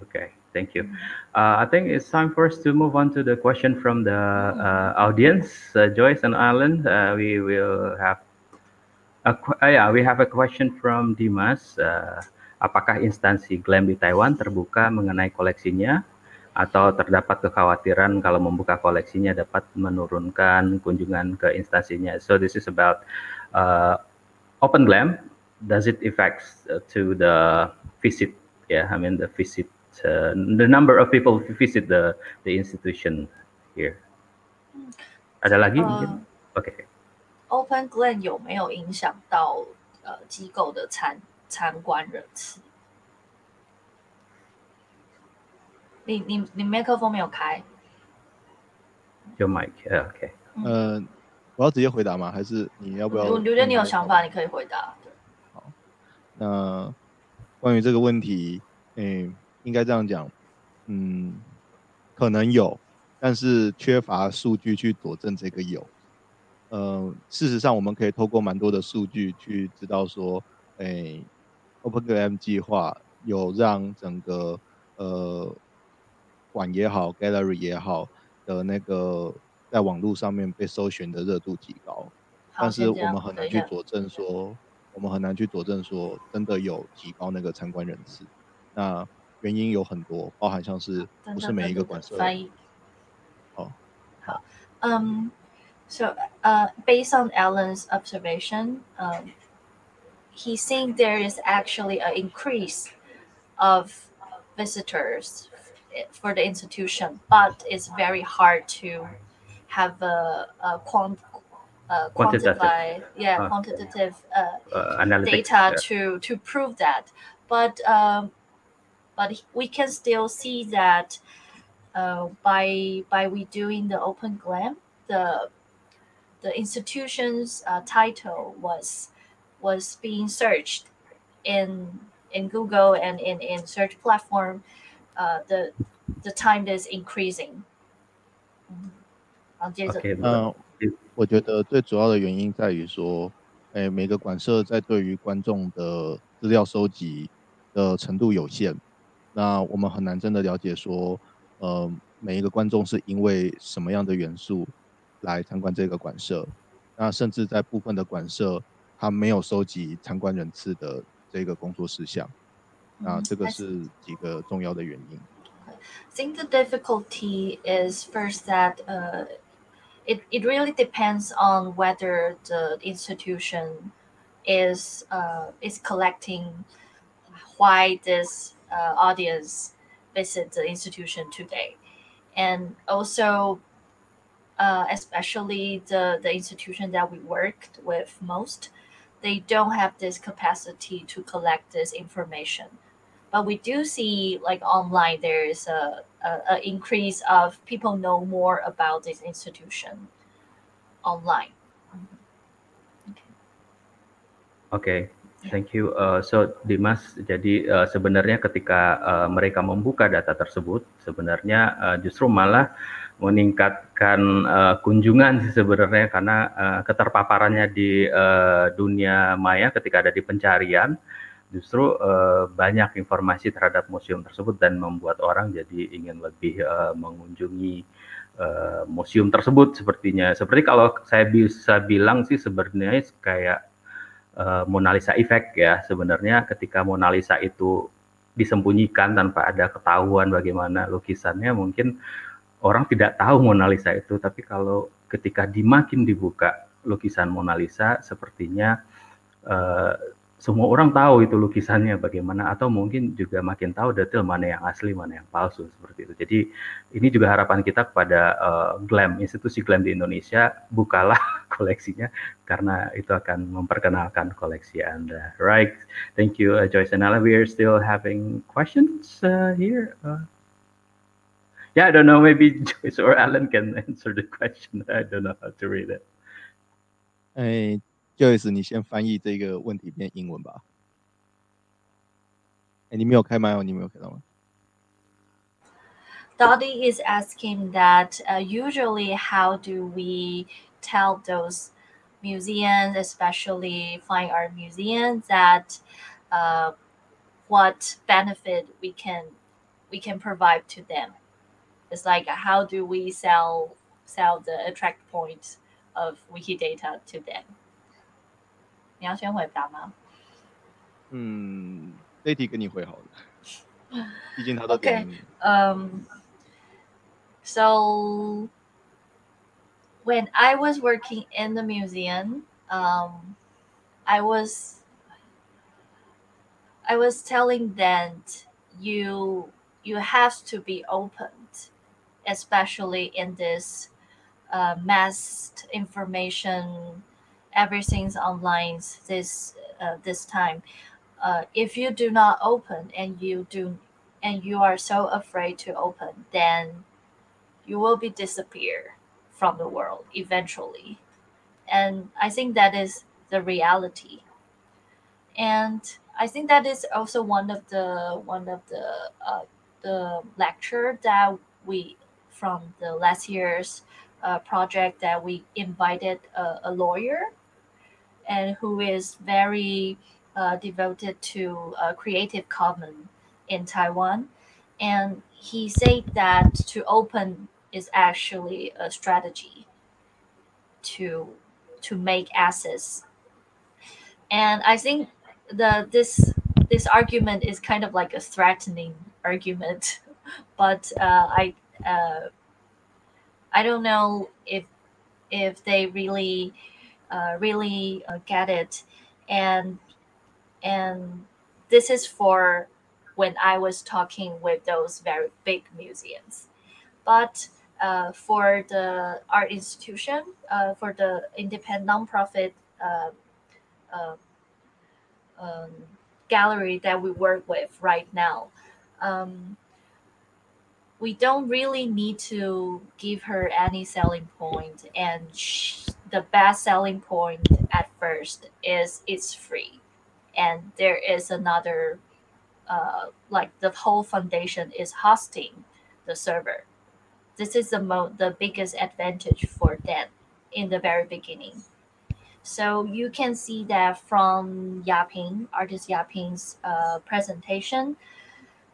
Okay, thank you. Uh, I think it's time for us to move on to the question from the uh, audience. Uh, Joyce and Alan, uh, we will have a, uh, yeah, we have a question from Dimas. Uh, apakah instansi GLAM di Taiwan terbuka mengenai koleksinya? atau terdapat kekhawatiran kalau membuka koleksinya dapat menurunkan kunjungan ke instansinya. So this is about uh, Open Glam. Does it affect uh, to the visit? Yeah, I mean the visit, uh, the number of people who visit the the institution here. Ada lagi uh, mungkin? Oke. Okay. Open Glam 有没有影响到呃机构的参参观人次？ 你你你麦克风没有开。有 mic，OK。呃，我要直接回答吗？还是你要不要？我觉得你有想法，你可以回答。好，那关于这个问题，嗯，应该这样讲，嗯，可能有，但是缺乏数据去佐证这个有。呃，事实上，我们可以透过蛮多的数据去知道说，哎，OpenGAM 计划有让整个呃。馆也好，gallery 也好的那个在网络上面被搜寻的热度提高，但是我们很难去佐证说，我们很难去佐证说真的有提高那个参观人次。那原因有很多，包含像是不是每一个馆舍。好，好，嗯，so uh based on Alan's observation, um, he's saying there is actually an increase of visitors for the institution, but it's very hard to have a, a quant, uh, quantify, yeah, uh, quantitative uh, uh data yeah. to to prove that. But um, but we can still see that uh, by by we doing the open glam, the the institution's uh, title was was being searched in in Google and in, in search platform uh, the the time is increasing. 好，接着。那我觉得最主要的原因在于说，哎，每个馆舍在对于观众的资料收集的程度有限，那我们很难真的了解说，呃，每一个观众是因为什么样的元素来参观这个馆舍，那甚至在部分的馆舍，他没有收集参观人次的这个工作事项。那这个是几个重要的原因。I think the difficulty is first that uh, it, it really depends on whether the institution is uh, is collecting why this uh, audience visit the institution today, and also uh, especially the the institution that we worked with most, they don't have this capacity to collect this information But we do see like online there is a, a, a increase of people know more about this institution online. Oke, okay. thank you. Uh, so Dimas, jadi uh, sebenarnya ketika uh, mereka membuka data tersebut, sebenarnya uh, justru malah meningkatkan uh, kunjungan sebenarnya karena uh, keterpaparannya di uh, dunia maya ketika ada di pencarian justru uh, banyak informasi terhadap museum tersebut dan membuat orang jadi ingin lebih uh, mengunjungi uh, museum tersebut sepertinya. Seperti kalau saya bisa bilang sih sebenarnya kayak uh, Mona Lisa effect ya. Sebenarnya ketika Mona Lisa itu disembunyikan tanpa ada ketahuan bagaimana lukisannya mungkin orang tidak tahu Mona Lisa itu tapi kalau ketika dimakin dibuka lukisan Mona Lisa sepertinya uh, semua orang tahu itu lukisannya bagaimana atau mungkin juga makin tahu detail mana yang asli mana yang palsu seperti itu. Jadi ini juga harapan kita kepada uh, GLAM institusi GLAM di Indonesia bukalah koleksinya karena itu akan memperkenalkan koleksi Anda. Right. Thank you uh, Joyce and Ella. We are still having questions uh, here. Uh, yeah, I don't know. Maybe Joyce or Alan can answer the question. I don't know how to read it. Hey, Joyce，你先翻译这个问题变英文吧。哎，你没有开麦哦，你没有看到吗？ Dottie is asking that uh, usually how do we tell those museums, especially fine art museums, that uh, what benefit we can we can provide to them. It's like how do we sell sell the attract points of Wikidata to them？ 你要先回答吗？嗯，这题跟你回好了，毕竟他都 Okay. 点你。 Um, so when I was working in the museum, um, I was I was telling them you you have to be open, especially in this uh, mass information. Everything's online this uh, this time. Uh, if you do not open and you do and you are so afraid to open, then you will be disappear from the world eventually. And I think that is the reality. And I think that is also one of the one of the uh, the lecture that we from the last year's uh, project that we invited a, a lawyer and who is very uh, devoted to uh, Creative Commons in Taiwan. And he said that to open is actually a strategy to to make access. And I think the this this argument is kind of like a threatening argument, but uh, I uh, I don't know if if they really really uh, get it, and and this is for when I was talking with those very big museums, but uh, for the art institution, uh, for the independent nonprofit uh, uh, um, gallery that we work with right now, um, we don't really need to give her any selling point, and the best selling point at first is it's free, and there is another, uh, like the whole foundation is hosting the server this is the mo- the biggest advantage for them in the very beginning. So you can see that from Yaping, artist Yaping's uh, presentation.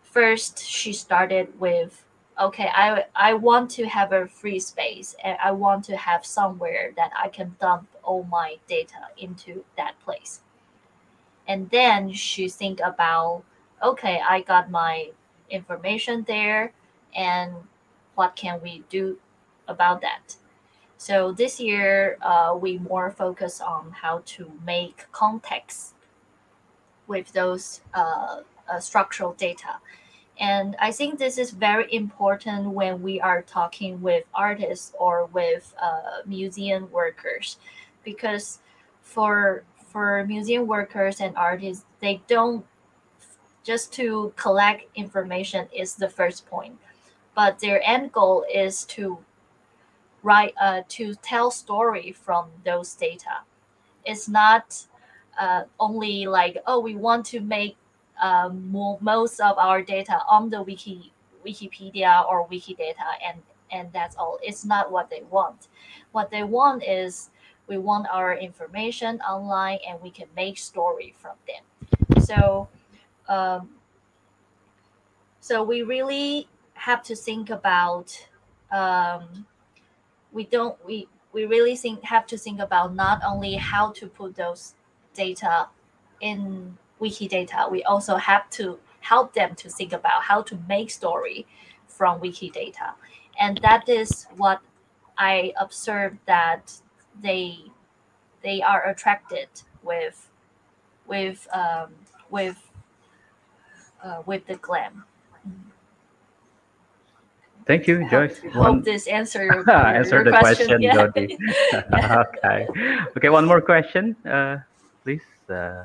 First, she started with, okay, I I want to have a free space and I want to have somewhere that I can dump all my data into that place. And then she think about, okay, I got my information there, and what can we do about that? So this year, uh, we more focus on how to make context with those uh, uh, structural data. And I think this is very important when we are talking with artists or with uh, museum workers, because for for museum workers and artists, they don't just to collect information is the first point. But their end goal is to write uh, to tell story from those data. It's not uh, only like oh we want to make um, mo- most of our data on the wiki wikipedia or wikidata and and that's all. It's not what they want. What they want is we want our information online and we can make story from them. So um, so we really have to think about um, we don't we we really think have to think about not only how to put those data in wikidata we also have to help them to think about how to make story from wikidata and that is what i observed that they they are attracted with with um, with uh, with the glam Thank you, Hope- Joyce. hope One, this answer your, answer the question, Yeah. Okay. Okay, one more question, uh, please. Uh,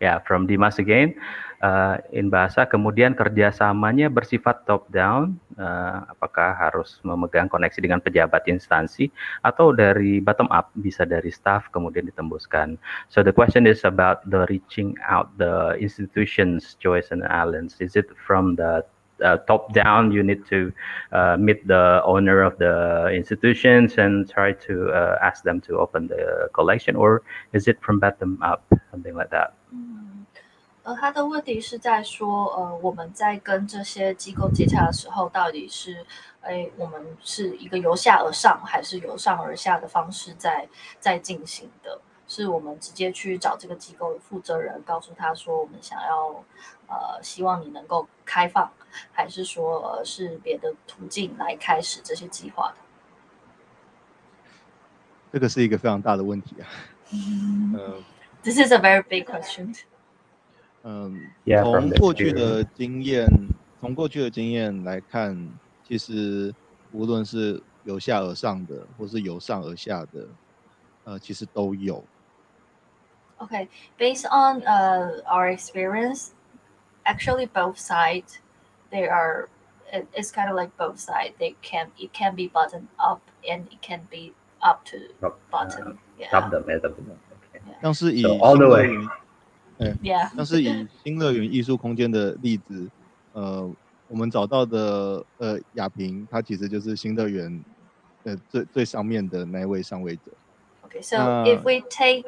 yeah, from Dimas again. Uh, in bahasa, kemudian kerjasamanya bersifat top down. Uh, apakah harus memegang koneksi dengan pejabat instansi atau dari bottom up, bisa dari staff kemudian ditembuskan. So the question is about the reaching out the institutions, Joyce and Allen. Is it from the uh, top down. You need to uh, meet the owner of the institutions and try to uh, ask them to open the collection, or is it from bottom up, something like that? 嗯，呃，他的问题是在说，呃，我们在跟这些机构接洽的时候，到底是，哎，我们是一个由下而上，还是由上而下的方式在在进行的？是我们直接去找这个机构的负责人，告诉他说我们想要，呃，希望你能够开放，还是说呃是别的途径来开始这些计划的？这个是一个非常大的问题啊。嗯、This is a very big question. 嗯， Yeah, from 从 the 过去 experience. 的经验，从过去的经验来看，其实无论是由下而上的，或是由上而下的，呃，其实都有。 Okay, based on uh, our experience, actually both sides, they are. It, it's kind of like both sides. They can it can be button up and it can be up to Top, button. uh, Yeah, top them at the okay. 像是以 all the way，哎，像是以新乐园艺术空间的例子，呃，我们找到的呃雅萍，他其实就是新乐园呃最最上面的那位上位者。Okay, so if we take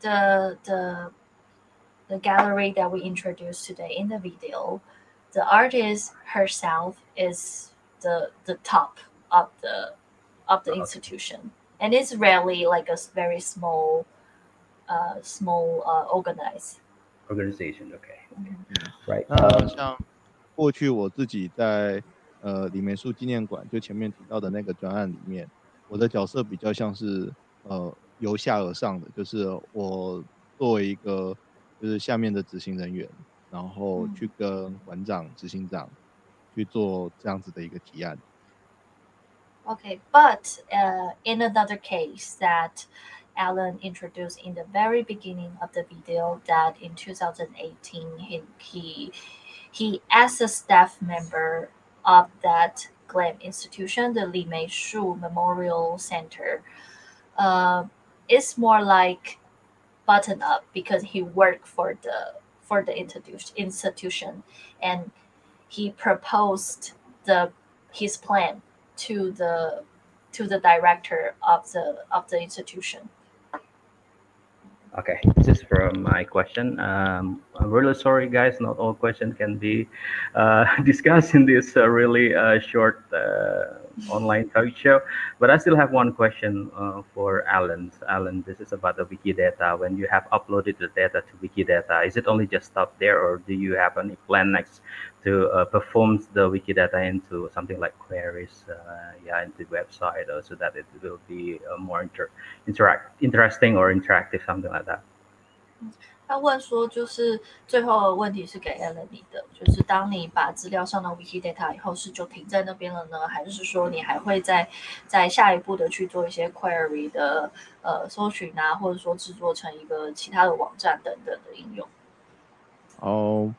the the the gallery that we introduced today in the video, the artist herself is the the top of the of the institution, and it's rarely like a very small uh, small uh, organized. Organization, okay. Mhm. Right. 那 Um, 像过去我自己在呃李梅树纪念馆，就前面提到的那个专案里面，我的角色比较像是呃由下而上的，就是我作为一个就是下面的执行人员，然后嗯去跟馆长、执行长去做这样子的一个提案。 Okay, but uh, in another case that Alan introduced in the very beginning of the video, that in 2018 he he, as a staff member of that GLAM institution, the Li Mei Shu Memorial Center, uh, it's more like button up because he worked for the for the institution and he proposed the his plan to the to the director of the of the institution. Okay, this is from my question. Um, I'm really sorry, guys. Not all questions can be uh, discussed in this uh, really uh, short uh, online talk show. But I still have one question uh, for Alan. Alan, this is about the Wikidata. When you have uploaded the data to Wikidata, is it only just stop there, or do you have any plan next to uh, perform the Wikidata into something like queries, uh, yeah, into website, or so that it will be uh, more inter- interact interesting or interactive, something like that. 他问说，就是最后的问题是给 Alan 你的，就是当你把资料上到 Wikidata 以后，是就停在那边了呢，还是说你还会在在下一步的去做一些 query 的呃搜寻啊，或者说制作成一个其他的网站等等的应用？哦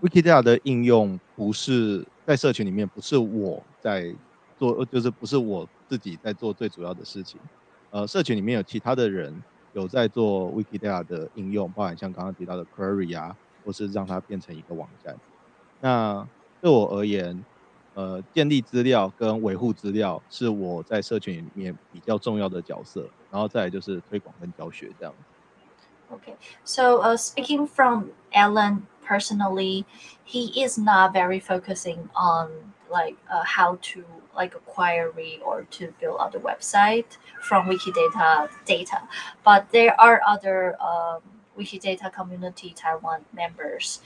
，Wikidata 的应用不是在社群里面，不是我在做，就是不是我自己在做最主要的事情。呃，社群里面有其他的人有在做 Wikidata 的应用，包含像刚刚提到的 Query 啊，或是让它变成一个网站。那对我而言，呃，建立资料跟维护资料是我在社群里面比较重要的角色，然后再来就是推广跟教学这样。Okay, so speaking from Alan personally, he is not very focusing on like uh, how to like a query or to build out the website from Wikidata data, but there are other um, Wikidata community Taiwan members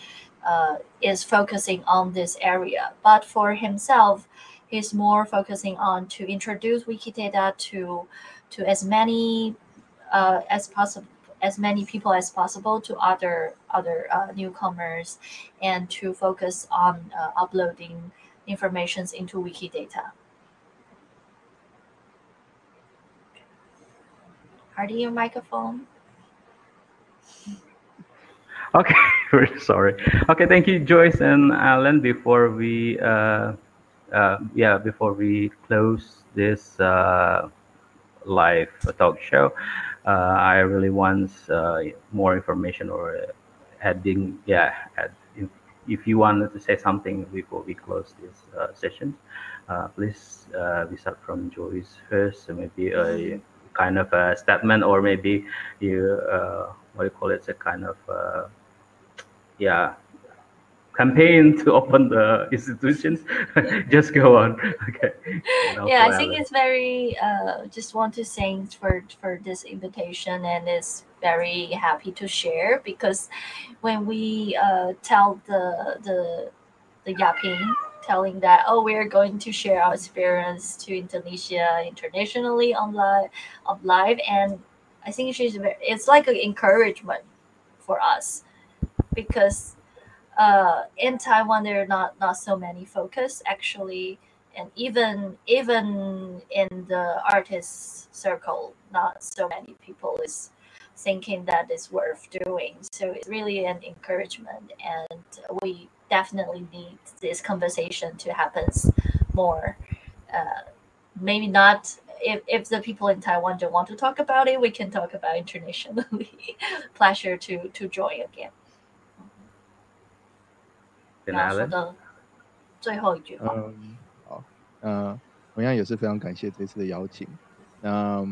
uh, is focusing on this area. But for himself, he's more focusing on to introduce Wikidata to to as many uh, as possible as many people as possible to other other uh, newcomers and to focus on uh, uploading informations into Wikidata. Hardy, your microphone. Okay, very sorry. Okay, thank you, Joyce and Alan. Before we, uh, uh, yeah, before we close this uh, live talk show, uh, I really want uh, more information or adding, yeah, add if you wanted to say something before we close this uh, session, uh, please uh, we start from Joyce first. So maybe a kind of a statement, or maybe you uh, what do you call it? A kind of uh, yeah campaign to open the institutions. just go on. Okay. Yeah, I think it's very. Uh, just want to thank for for this invitation, and it's very happy to share because when we uh, tell the the the Yaping telling that oh we're going to share our experience to Indonesia internationally on live on live and I think she's very, it's like an encouragement for us because uh, in Taiwan there are not not so many focus actually and even even in the artist circle not so many people is thinking that it's worth doing so it's really an encouragement and we definitely need this conversation to happen more uh, maybe not if, if the people in Taiwan don't want to talk about it, we can talk about internationally. Pleasure to to join again. 跟然后说 Alan，的最后一句话，嗯，好，那同样也是非常感谢这次的邀请。那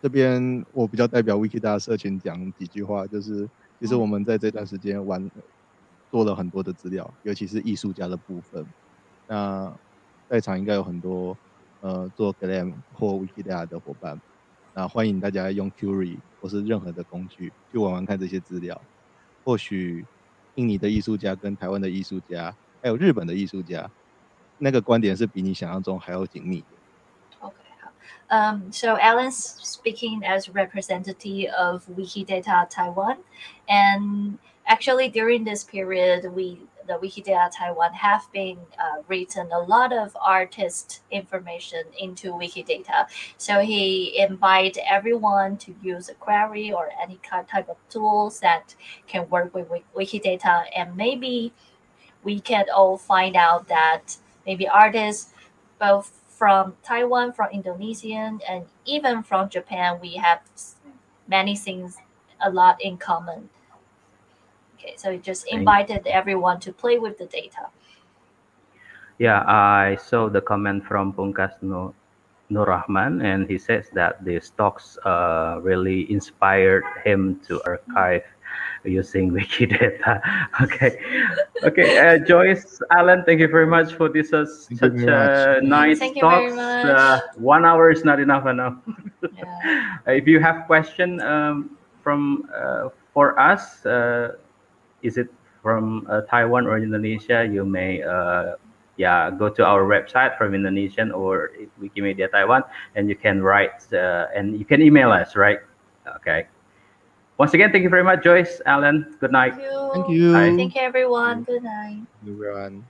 这边我比较代表 Wikida 社群讲几句话，就是其实我们在这段时间玩做了很多的资料，尤其是艺术家的部分。那在场应该有很多呃做 Glam 或 Wikida 的伙伴，那欢迎大家用 Curie 或是任何的工具去玩玩看这些资料，或许印尼的艺术家跟台湾的艺术家，还有日本的艺术家，那个观点是比你想象中还要紧密的。Um, so Alan's speaking as representative of Wikidata Taiwan, and actually during this period, we the Wikidata Taiwan have been uh, written a lot of artist information into Wikidata. So he invite everyone to use a query or any kind type of tools that can work with Wikidata, and maybe we can all find out that maybe artists both from Taiwan, from Indonesian, and even from Japan, we have many things a lot in common. Okay, so we just invited everyone to play with the data. Yeah, I saw the comment from Pungkas Nur, Rahman, and he says that the stocks uh, really inspired him to archive using Wikidata. Okay, okay. Uh, Joyce, Alan, thank you very much for this uh, such very uh, nice Thank you very talks. much. Uh, one hour is not enough enough. Yeah. if you have question um, from uh, for us, uh, is it from uh, Taiwan or Indonesia? You may uh, yeah go to our website from Indonesian or Wikimedia Taiwan, and you can write uh, and you can email us, right? Okay. Once again, thank you very much, Joyce, Alan. Good night. Thank you. Thank you. Bye. Thank you, everyone. Good night. Everyone.